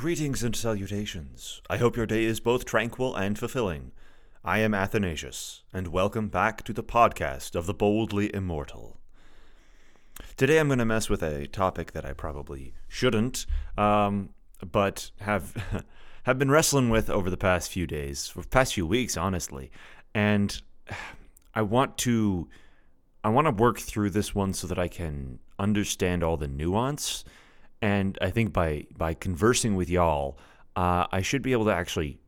Greetings and salutations. I hope your day is both tranquil and fulfilling. I am Athanasius, and welcome back to the podcast of the Boldly Immortal. Today I'm going to mess with a topic that I probably shouldn't, um, but have have been wrestling with over the past few days, for past few weeks, honestly, and I want to I want to work through this one so that I can understand all the nuance and I think by by conversing with y'all, uh, I should be able to actually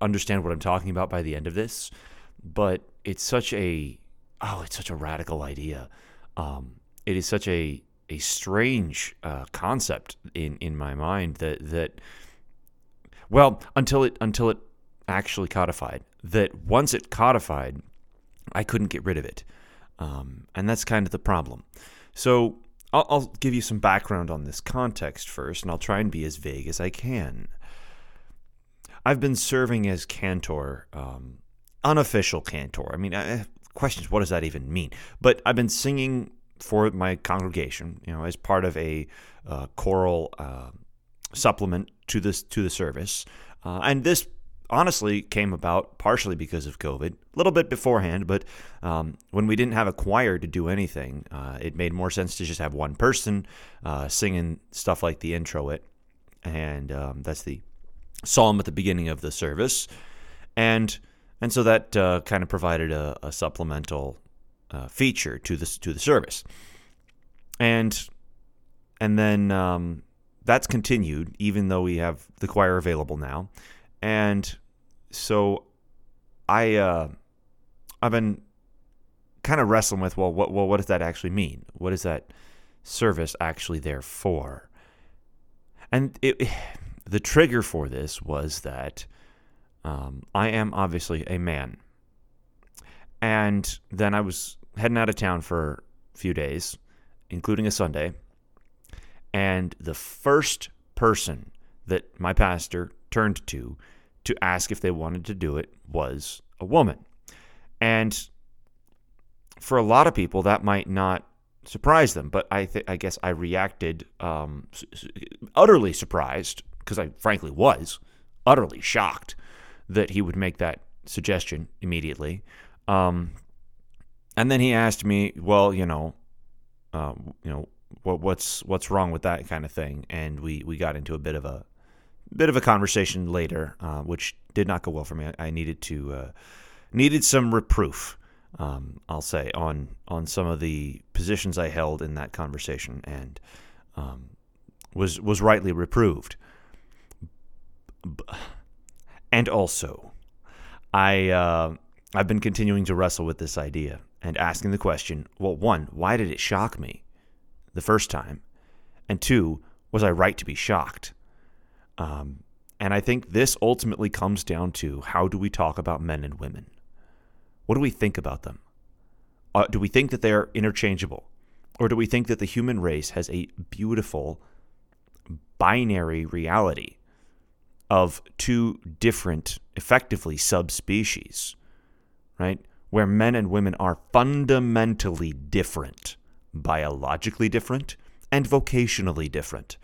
understand what I'm talking about by the end of this. But it's such a oh, it's such a radical idea. Um, it is such a a strange uh, concept in in my mind that that well until it until it actually codified that once it codified, I couldn't get rid of it, um, and that's kind of the problem. So I'll, I'll give you some background on this context first, and I'll try and be as vague as I can. I've been serving as cantor, um, unofficial cantor. I mean, uh, questions, what does that even mean? But I've been singing for my congregation, you know, as part of a uh, choral uh, supplement to this to the service. Uh, and this honestly came about partially because of COVID, a little bit beforehand, but um, when we didn't have a choir to do anything, uh, it made more sense to just have one person uh, singing stuff like the introit, and um, that's the psalm at the beginning of the service, and and so that uh, kind of provided a, a supplemental uh, feature to the to the service, and and then um, that's continued even though we have the choir available now and so I uh, I've been kind of wrestling with well what well what does that actually mean? What is that service actually there for? And it, the trigger for this was that um, I am obviously a man, and then I was heading out of town for a few days, including a Sunday, and the first person that my pastor turned to to ask if they wanted to do it was a woman. And for a lot of people, that might not surprise them, but I, th- I guess I reacted um, utterly surprised because I frankly was utterly shocked that he would make that suggestion immediately. Um, and then he asked me, well, you know, uh, you know, what, what's what's wrong with that kind of thing? And we we got into a bit of a bit of a conversation later, uh, which did not go well for me. I, I needed to uh, needed some reproof. Um, I'll say on on some of the positions I held in that conversation, and um, was was rightly reproved. And also, I uh, I've been continuing to wrestle with this idea and asking the question: Well, one, why did it shock me the first time? And two, was I right to be shocked? Um, and I think this ultimately comes down to how do we talk about men and women? What do we think about them? Uh, do we think that they are interchangeable? Or do we think that the human race has a beautiful binary reality of two different, effectively, subspecies, right? Where men and women are fundamentally different, biologically different, and vocationally different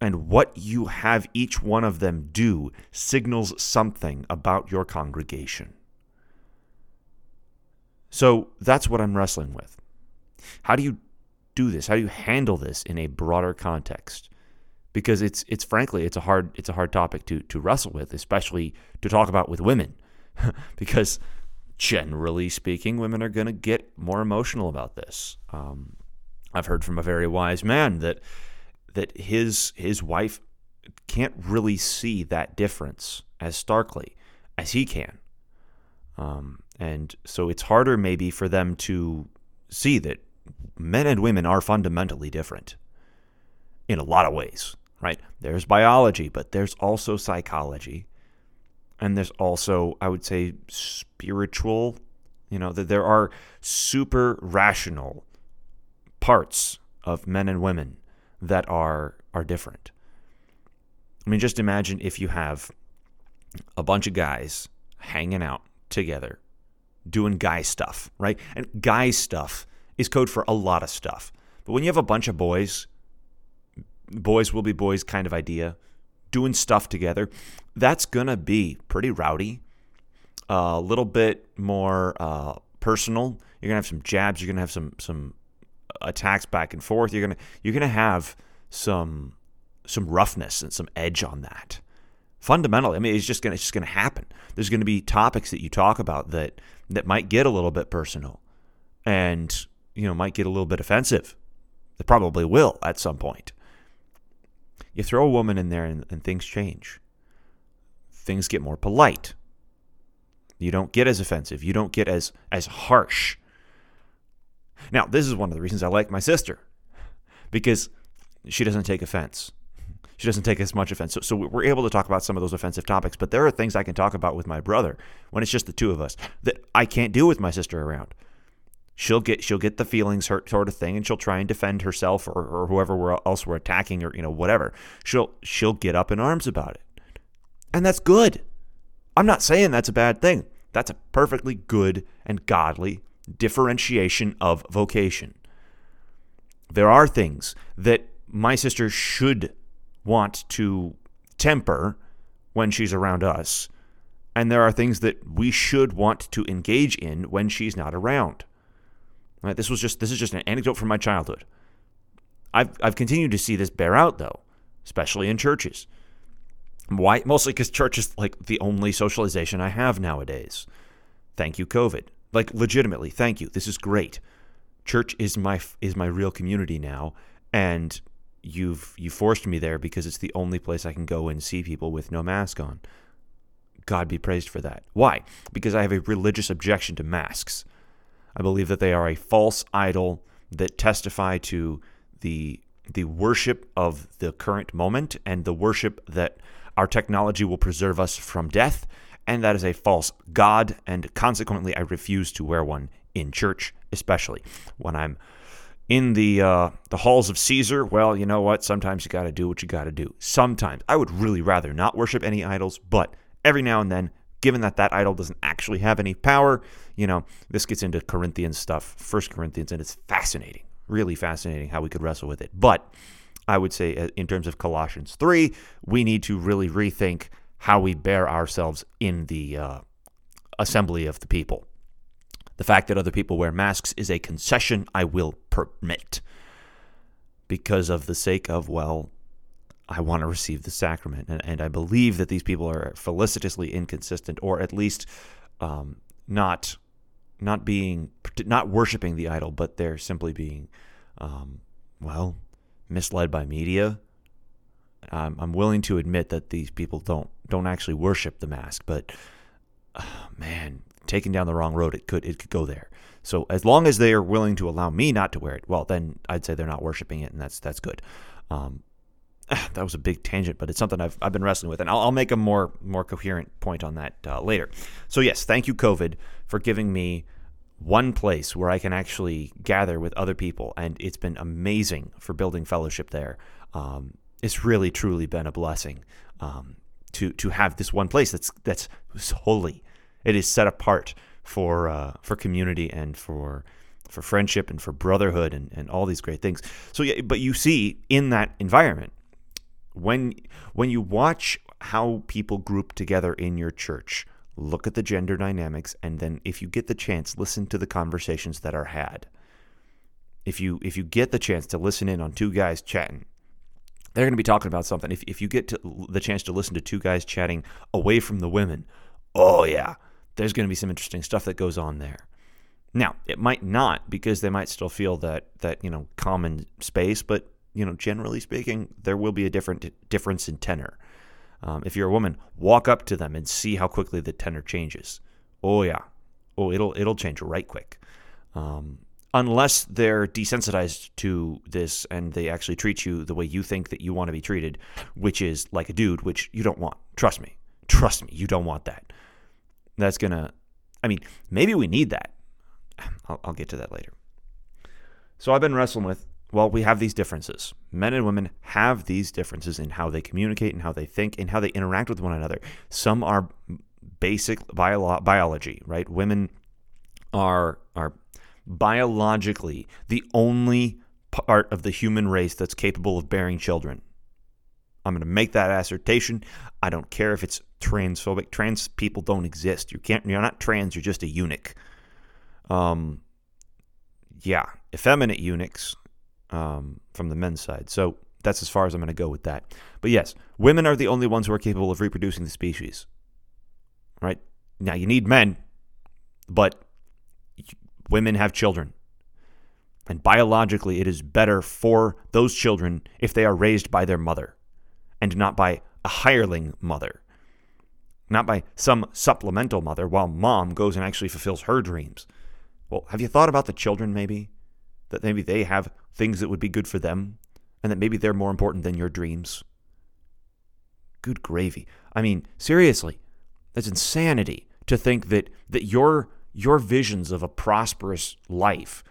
and what you have each one of them do signals something about your congregation. So that's what I'm wrestling with. How do you do this? How do you handle this in a broader context? Because it's it's frankly it's a hard it's a hard topic to to wrestle with, especially to talk about with women, because generally speaking, women are going to get more emotional about this. Um, I've heard from a very wise man that that his his wife can't really see that difference as starkly as he can. Um, and so it's harder maybe for them to see that men and women are fundamentally different in a lot of ways, right? There's biology, but there's also psychology. And there's also, I would say, spiritual, you know, that there are super rational parts of men and women that are are different. I mean, just imagine if you have a bunch of guys hanging out together, doing guy stuff, right? And guy stuff is code for a lot of stuff. But when you have a bunch of boys, boys will be boys kind of idea, doing stuff together, that's to be pretty rowdy, a little bit more uh, personal. You're to have some jabs. You're to have some some attacks back and forth. You're to you're to have some some roughness and some edge on that. Fundamentally, I mean, it's just to it's just to happen. There's to be topics that you talk about that that might get a little bit personal, and you know might get a little bit offensive. It probably will at some point. You throw a woman in there and, and things change. Things get more polite. You don't get as offensive. You don't get as as harsh. Now, this is one of the reasons I like my sister because she doesn't take offense. She doesn't take as much offense. So, so we're able to talk about some of those offensive topics, but there are things I can talk about with my brother when it's just the two of us that I can't do with my sister around. She'll get she'll get the feelings hurt sort of thing, and she'll try and defend herself or, or whoever else we're attacking or you know whatever. She'll she'll get up in arms about it, and that's good. I'm not saying that's a bad thing. That's a perfectly good and godly differentiation of vocation. There are things that my sister should want to temper when she's around us, and there are things that we should want to engage in when she's not around. Right? This was just this is just an anecdote from my childhood. I've I've continued to see this bear out though, especially in churches. Why? Mostly because church is like the only socialization I have nowadays. Thank you, COVID. Like legitimately, thank you. This is great. Church is my is my real community now, and you've you forced me there because it's the only place I can go and see people with no mask on. God be praised for that. Why? Because I have a religious objection to masks. I believe that they are a false idol that testify to the the worship of the current moment and the worship that our technology will preserve us from death and that is a false god, and consequently, I refuse to wear one in church, especially when I'm in the uh, the halls of Caesar. Well, you know what? Sometimes you got to do what you got to do. Sometimes I would really rather not worship any idols, but every now and then, given that that idol doesn't actually have any power, you know, this gets into Corinthians stuff, First Corinthians, and it's fascinating, really fascinating how we could wrestle with it. But I would say, uh, in terms of Colossians three, we need to really rethink how we bear ourselves in the uh, assembly of the people. The fact that other people wear masks is a concession I will permit because of the sake of, well, I want to receive the sacrament. And, and I believe that these people are felicitously inconsistent or at least um, not not being not worshiping the idol, but they're simply being um, well misled by media um, I'm willing to admit that these people don't don't actually worship the mask, but uh, man, taking down the wrong road, it could it could go there. So as long as they are willing to allow me not to wear it, well, then I'd say they're not worshiping it, and that's that's good. Um, that was a big tangent, but it's something I've, I've been wrestling with, and I'll, I'll make a more more coherent point on that uh, later. So yes, thank you, COVID, for giving me one place where I can actually gather with other people, and it's been amazing for building fellowship there. Um, it's really truly been a blessing um, to to have this one place that's that's holy. It is set apart for uh, for community and for for friendship and for brotherhood and, and all these great things. So yeah, but you see in that environment when when you watch how people group together in your church, look at the gender dynamics and then if you get the chance, listen to the conversations that are had. If you if you get the chance to listen in on two guys chatting they're going to be talking about something. If, if you get to the chance to listen to two guys chatting away from the women, oh, yeah, there's going to be some interesting stuff that goes on there. Now, it might not because they might still feel that, that you know, common space, but, you know, generally speaking, there will be a different difference in tenor. Um, if you're a woman, walk up to them and see how quickly the tenor changes. Oh, yeah. Oh, it'll, it'll change right quick. Um, unless they're desensitized to this and they actually treat you the way you think that you want to be treated, which is like a dude, which you don't want. Trust me. Trust me, you don't want that. That's going to, I mean, maybe we need that. I'll, I'll get to that later. So I've been wrestling with, well, we have these differences. Men and women have these differences in how they communicate and how they think and how they interact with one another. Some are basic bio- biology, right? Women are are biologically the only part of the human race that's capable of bearing children. I'm going to make that assertion. I don't care if it's transphobic. Trans people don't exist. You can't. You're not trans. You're just a eunuch. Um, yeah, effeminate eunuchs um, from the men's side. So that's as far as I'm going to go with that. But yes, women are the only ones who are capable of reproducing the species. Right now, you need men, but women have children. And biologically, it is better for those children if they are raised by their mother and not by a hireling mother, not by some supplemental mother while mom goes and actually fulfills her dreams. Well, have you thought about the children maybe? That maybe they have things that would be good for them and that maybe they're more important than your dreams? Good gravy. I mean, seriously, that's insanity to think that, that your, your visions of a prosperous life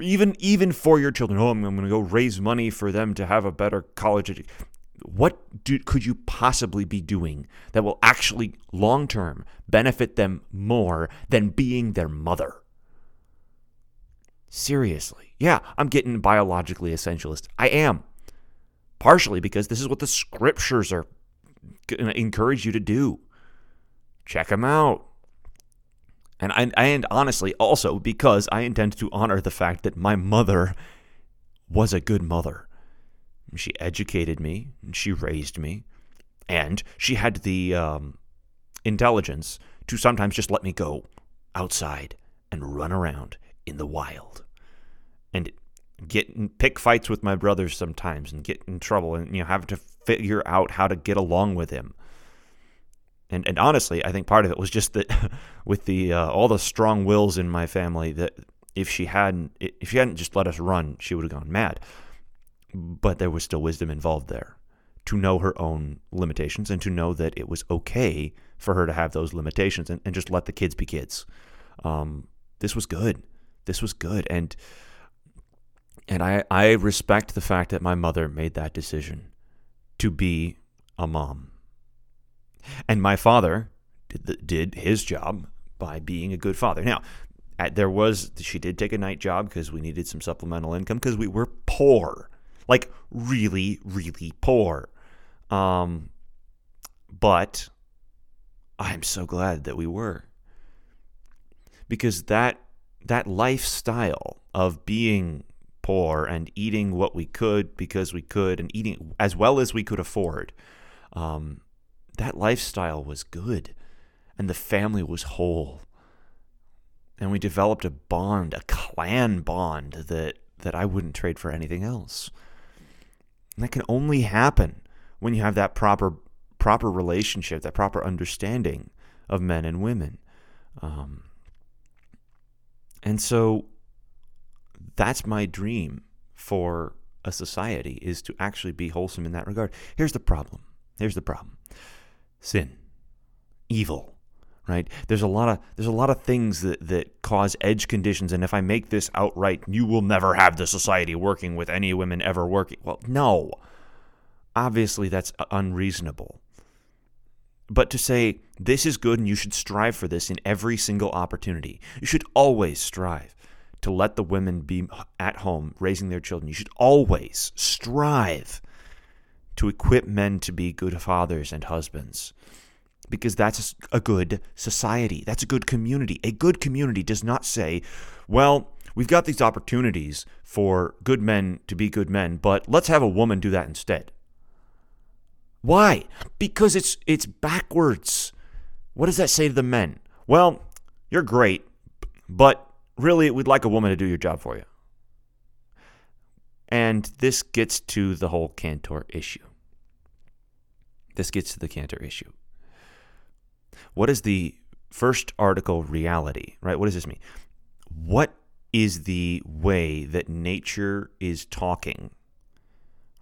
even even for your children. Oh, I'm, I'm going to go raise money for them to have a better college education. What do, could you possibly be doing that will actually long term benefit them more than being their mother? Seriously. Yeah, I'm getting biologically essentialist. I am. Partially because this is what the scriptures are going to encourage you to do. Check them out. And I, and honestly, also because I intend to honor the fact that my mother was a good mother. She educated me, she raised me, and she had the um, intelligence to sometimes just let me go outside and run around in the wild and get pick fights with my brothers sometimes and get in trouble and you know have to figure out how to get along with him and and honestly, I think part of it was just that with the uh, all the strong wills in my family that if she hadn't if she hadn't just let us run, she would have gone mad. But there was still wisdom involved there to know her own limitations and to know that it was okay for her to have those limitations and, and just let the kids be kids. Um, this was good. This was good. And and I, I respect the fact that my mother made that decision to be a mom and my father did, the, did his job by being a good father. Now, at, there was she did take a night job because we needed some supplemental income because we were poor, like really, really poor. Um, but I'm so glad that we were because that that lifestyle of being poor and eating what we could because we could and eating as well as we could afford um, that lifestyle was good and the family was whole. And we developed a bond, a clan bond that, that I wouldn't trade for anything else. And that can only happen when you have that proper proper relationship, that proper understanding of men and women. Um, and so that's my dream for a society is to actually be wholesome in that regard. Here's the problem. Here's the problem sin, evil, right? There's a lot of there's a lot of things that that cause edge conditions, and if I make this outright, you will never have the society working with any women ever working. Well, no, obviously that's unreasonable. But to say this is good and you should strive for this in every single opportunity, you should always strive to let the women be at home raising their children. You should always strive to equip men to be good fathers and husbands. Because that's a good society. That's a good community. A good community does not say, well, we've got these opportunities for good men to be good men, but let's have a woman do that instead. Why? Because it's it's backwards. What does that say to the men? Well, you're great, but really we'd like a woman to do your job for you. And this gets to the whole Cantor issue. This gets to the Cantor issue. What is the first article reality, right? What does this mean? What is the way that nature is talking,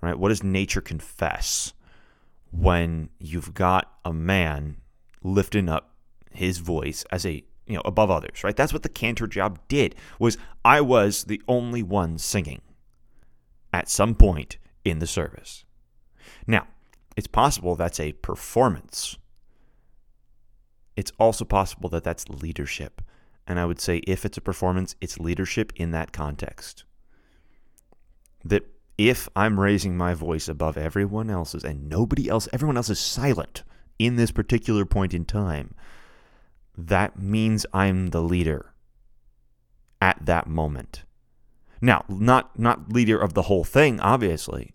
right? What does nature confess when you've got a man lifting up his voice as a you know above others right that's what the cantor job did was i was the only one singing at some point in the service. Now, it's possible that's a performance. It's also possible that that's leadership. And I would say if it's a performance, it's leadership in that context. That if I'm raising my voice above everyone else's and nobody else, everyone else is silent in this particular point in time, that means I'm the leader at that moment. Now, not not leader of the whole thing, obviously,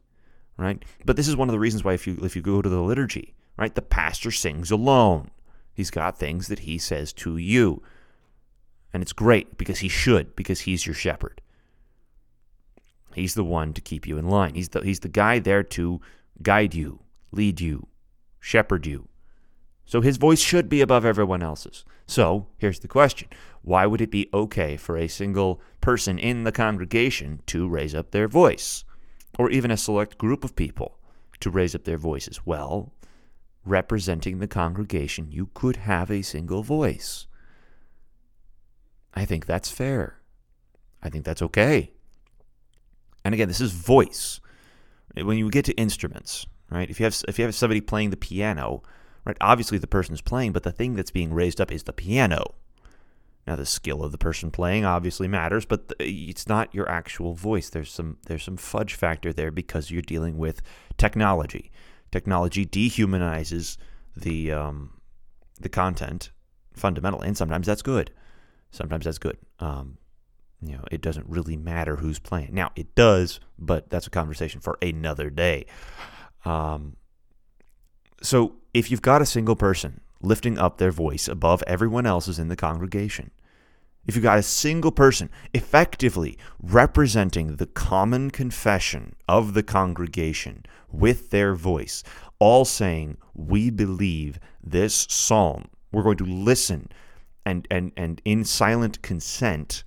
right? But this is one of the reasons why if you if you go to the liturgy, right, the pastor sings alone. He's got things that he says to you. And it's great because he should, because he's your shepherd. He's the one to keep you in line. He's the he's the guy there to guide you, lead you, shepherd you. So his voice should be above everyone else's. So here's the question Why would it be okay for a single person in the congregation to raise up their voice? Or even a select group of people to raise up their voices? Well, representing the congregation, you could have a single voice. I think that's fair. I think that's okay. And again, this is voice. When you get to instruments, right? If you have if you have somebody playing the piano, right? Obviously the person is playing, but the thing that's being raised up is the piano. Now the skill of the person playing obviously matters, but it's not your actual voice. There's some there's some fudge factor there because you're dealing with technology. Technology dehumanizes the um, the content fundamentally, and sometimes that's good. Sometimes that's good. Um, you know, it doesn't really matter who's playing. Now it does, but that's a conversation for another day. Um, so if you've got a single person lifting up their voice above everyone else's in the congregation, if you've got a single person effectively representing the common confession of the congregation with their voice, all saying, We believe this psalm, we're going to listen and, and, and in silent consent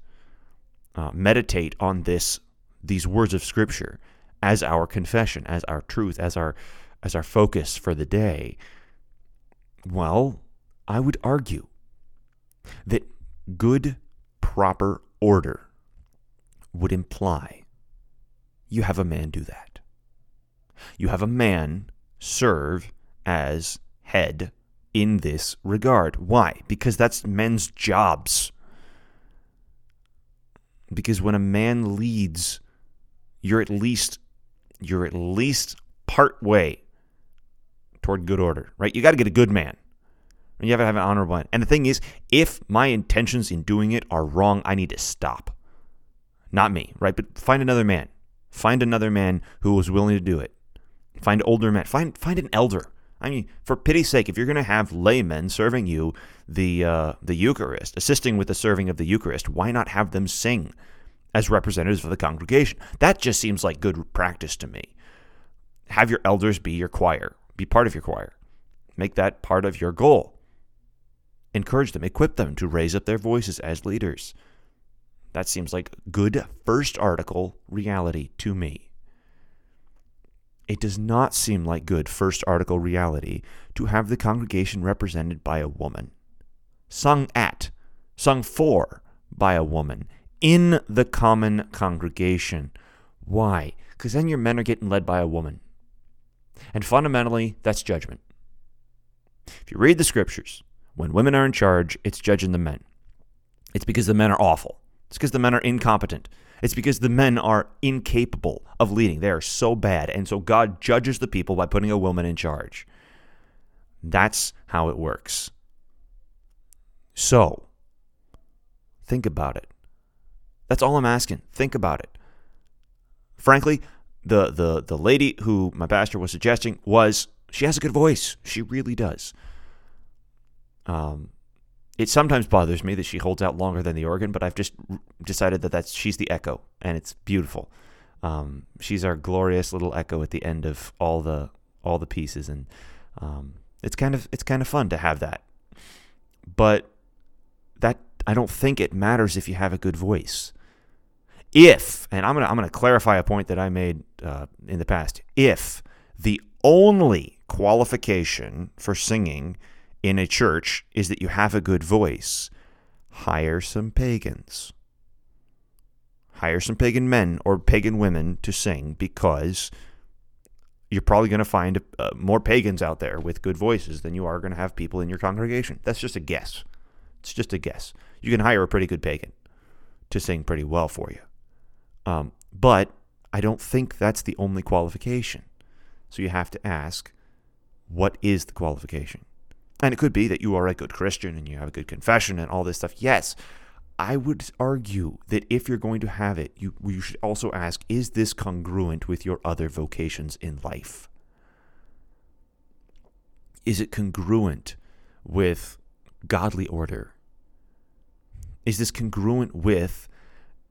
uh, meditate on this these words of scripture as our confession, as our truth, as our as our focus for the day, well, I would argue that good, proper order would imply you have a man do that. You have a man serve as head in this regard. Why? Because that's men's jobs. Because when a man leads, you're at least you're at least part way toward good order, right? You got to get a good man. And you have to have an honorable man. And the thing is, if my intentions in doing it are wrong, I need to stop. Not me, right? But find another man. Find another man who is willing to do it. Find older men. Find find an elder. I mean, for pity's sake, if you're going to have laymen serving you the uh, the Eucharist, assisting with the serving of the Eucharist, why not have them sing as representatives of the congregation? That just seems like good practice to me. Have your elders be your choir be part of your choir. Make that part of your goal. Encourage them, equip them to raise up their voices as leaders. That seems like good first article reality to me. It does not seem like good first article reality to have the congregation represented by a woman, sung at, sung for by a woman in the common congregation. Why? Because then your men are getting led by a woman. And fundamentally, that's judgment. If you read the scriptures, when women are in charge, it's judging the men. It's because the men are awful. It's because the men are incompetent. It's because the men are incapable of leading. They are so bad. And so God judges the people by putting a woman in charge. That's how it works. So, think about it. That's all I'm asking. Think about it. Frankly, the the the lady who my pastor was suggesting was she has a good voice. She really does. Um, it sometimes bothers me that she holds out longer than the organ, but I've just decided that that's she's the echo, and it's beautiful. Um, she's our glorious little echo at the end of all the all the pieces, and um, it's kind of it's kind of fun to have that. But that I don't think it matters if you have a good voice if, and I'm gonna I'm gonna clarify a point that I made uh, in the past. If the only qualification for singing in a church is that you have a good voice, hire some pagans. Hire some pagan men or pagan women to sing because you're probably going to find uh, more pagans out there with good voices than you are going to have people in your congregation. That's just a guess. It's just a guess. You can hire a pretty good pagan to sing pretty well for you. Um, but I don't think that's the only qualification. So you have to ask, what is the qualification? And it could be that you are a good Christian and you have a good confession and all this stuff. Yes. I would argue that if you're going to have it, you, you should also ask, is this congruent with your other vocations in life? Is it congruent with godly order? Is this congruent with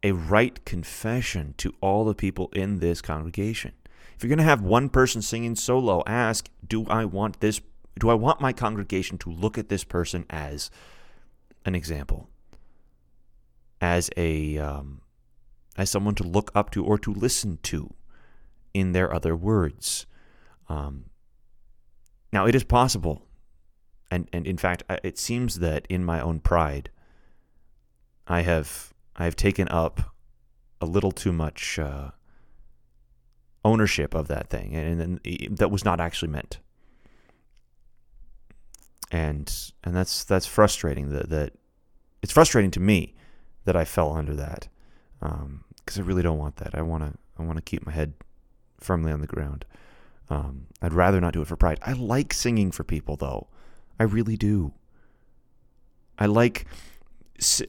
a right confession to all the people in this congregation? If you're going to have one person singing solo, ask, do I want this do I want my congregation to look at this person as an example? As a um, as someone to look up to or to listen to in their other words. Um, now, it is possible, and, and in fact, it seems that in my own pride, I have I have taken up a little too much uh, ownership of that thing, and, and that was not actually meant. And and that's that's frustrating. That that it's frustrating to me that I fell under that because um, I really don't want that. I want to I want to keep my head firmly on the ground. Um, I'd rather not do it for pride. I like singing for people, though. I really do. I like.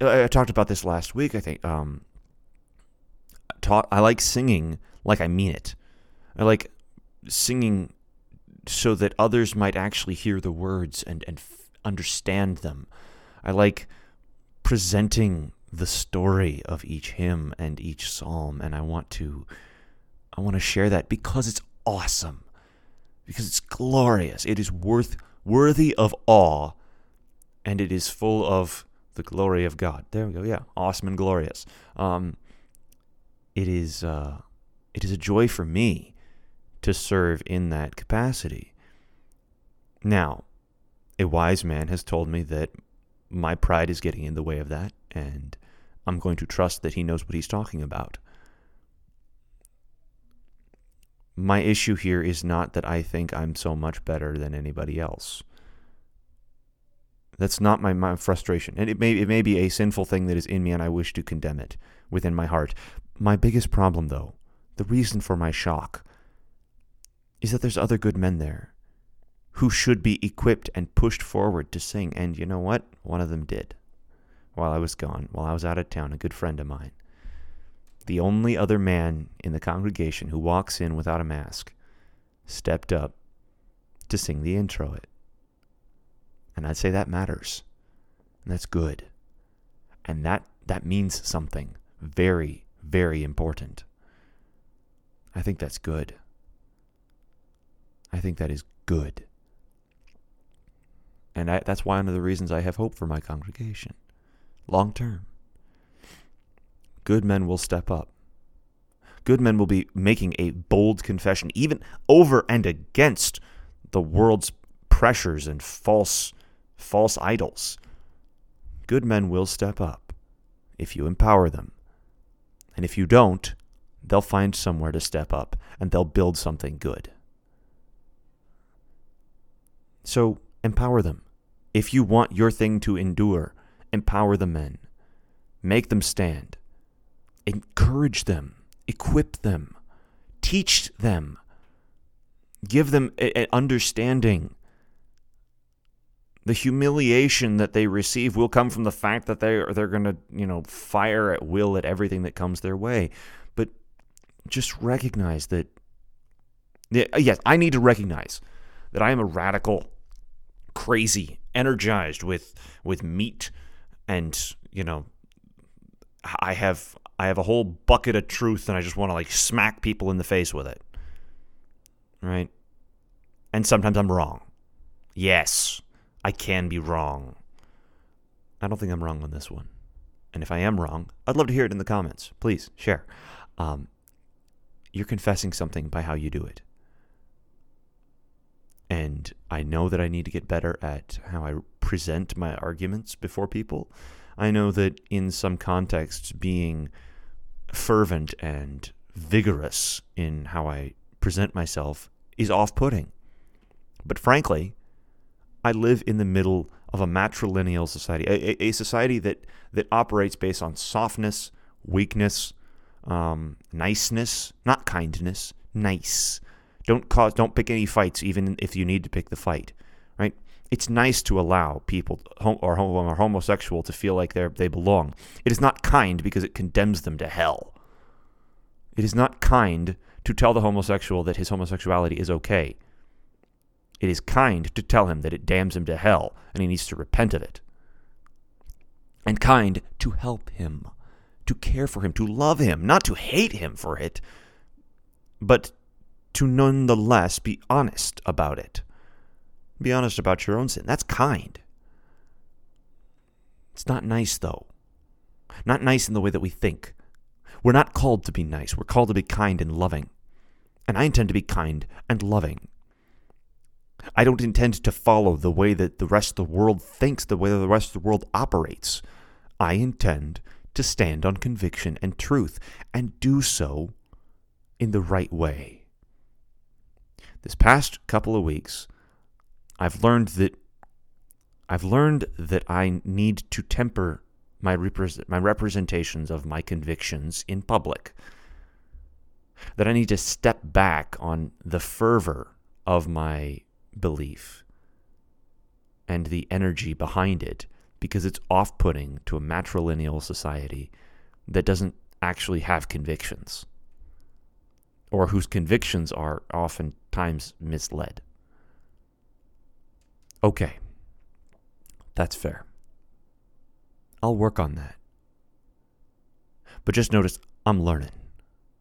I talked about this last week. I think. Um, taught. I like singing like I mean it. I like singing so that others might actually hear the words and and f- understand them. I like presenting the story of each hymn and each psalm, and I want to. I want to share that because it's awesome because it's glorious. It is worth worthy of awe, and it is full of the glory of God. There we go. Yeah, awesome and glorious. Um, it is uh, it is a joy for me to serve in that capacity. Now, a wise man has told me that my pride is getting in the way of that, and I'm going to trust that he knows what he's talking about my issue here is not that I think I'm so much better than anybody else. That's not my, my frustration. And it may, it may be a sinful thing that is in me, and I wish to condemn it within my heart. My biggest problem, though, the reason for my shock, is that there's other good men there who should be equipped and pushed forward to sing. And you know what? One of them did. While I was gone, while I was out of town, a good friend of mine the only other man in the congregation who walks in without a mask, stepped up to sing the introit. And I'd say that matters. And that's good. And that that means something very, very important. I think that's good. I think that is good. And I, that's one of the reasons I have hope for my congregation, long term good men will step up. Good men will be making a bold confession, even over and against the world's pressures and false, false idols. Good men will step up if you empower them. And if you don't, they'll find somewhere to step up and they'll build something good. So empower them. If you want your thing to endure, empower the men. Make them stand encourage them, equip them, teach them, give them an understanding. The humiliation that they receive will come from the fact that they are, they're going to, you know, fire at will at everything that comes their way. But just recognize that uh, yes, I need to recognize that I am a radical, crazy, energized with with meat and, you know, I have I have a whole bucket of truth and I just want to like smack people in the face with it. Right? And sometimes I'm wrong. Yes, I can be wrong. I don't think I'm wrong on this one. And if I am wrong, I'd love to hear it in the comments. Please share. Um, you're confessing something by how you do it. And I know that I need to get better at how I present my arguments before people. I know that in some contexts, being fervent and vigorous in how I present myself is off putting. But frankly, I live in the middle of a matrilineal society, a, a, society that, that operates based on softness, weakness, um, niceness, not kindness, nice. Don't cause, don't pick any fights, even if you need to pick the fight, right? It's nice to allow people or, or homosexual to feel like they they belong. It is not kind because it condemns them to hell. It is not kind to tell the homosexual that his homosexuality is okay. It is kind to tell him that it damns him to hell and he needs to repent of it. And kind to help him, to care for him, to love him, not to hate him for it, but to nonetheless be honest about it. Be honest about your own sin. That's kind. It's not nice, though. Not nice in the way that we think. We're not called to be nice. We're called to be kind and loving. And I intend to be kind and loving. I don't intend to follow the way that the rest of the world thinks, the way that the rest of the world operates. I intend to stand on conviction and truth and do so in the right way. This past couple of weeks, I've learned that I've learned that I need to temper my, my representations of my convictions in public. That I need to step back on the fervor of my belief and the energy behind it because it's off putting to a matrilineal society that doesn't actually have convictions or whose convictions are oftentimes misled. Okay, that's fair. I'll work on that. But just notice I'm learning.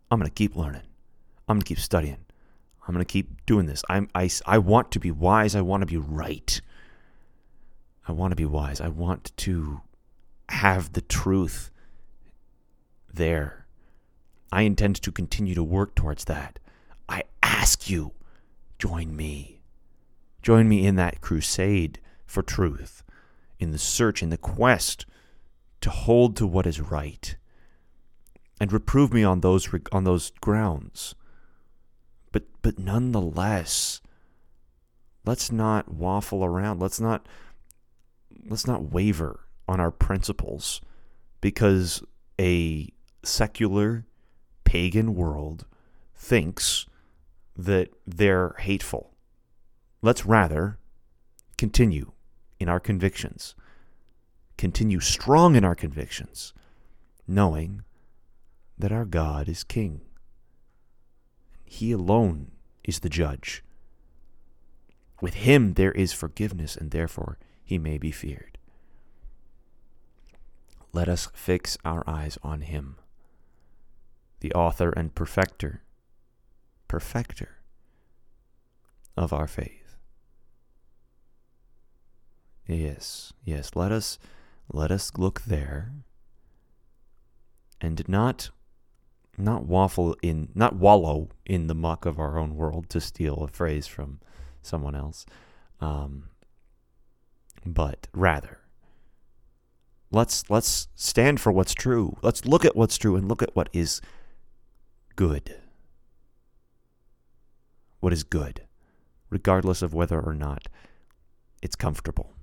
I'm going to keep learning. I'm going to keep studying. I'm going to keep doing this. I'm, I, I want to be wise. I want to be right. I want to be wise. I want to have the truth there. I intend to continue to work towards that. I ask you, join me. Join me in that crusade for truth, in the search, in the quest to hold to what is right, and reprove me on those on those grounds. But but nonetheless, let's not waffle around. Let's not let's not waver on our principles because a secular pagan world thinks that they're hateful Let's rather continue in our convictions, continue strong in our convictions, knowing that our God is King. He alone is the judge. With him there is forgiveness, and therefore he may be feared. Let us fix our eyes on him, the author and perfecter, perfecter of our faith. Yes, yes, let us let us look there and not not waffle in not wallow in the muck of our own world to steal a phrase from someone else. Um, but rather let's let's stand for what's true. Let's look at what's true and look at what is good. What is good regardless of whether or not it's comfortable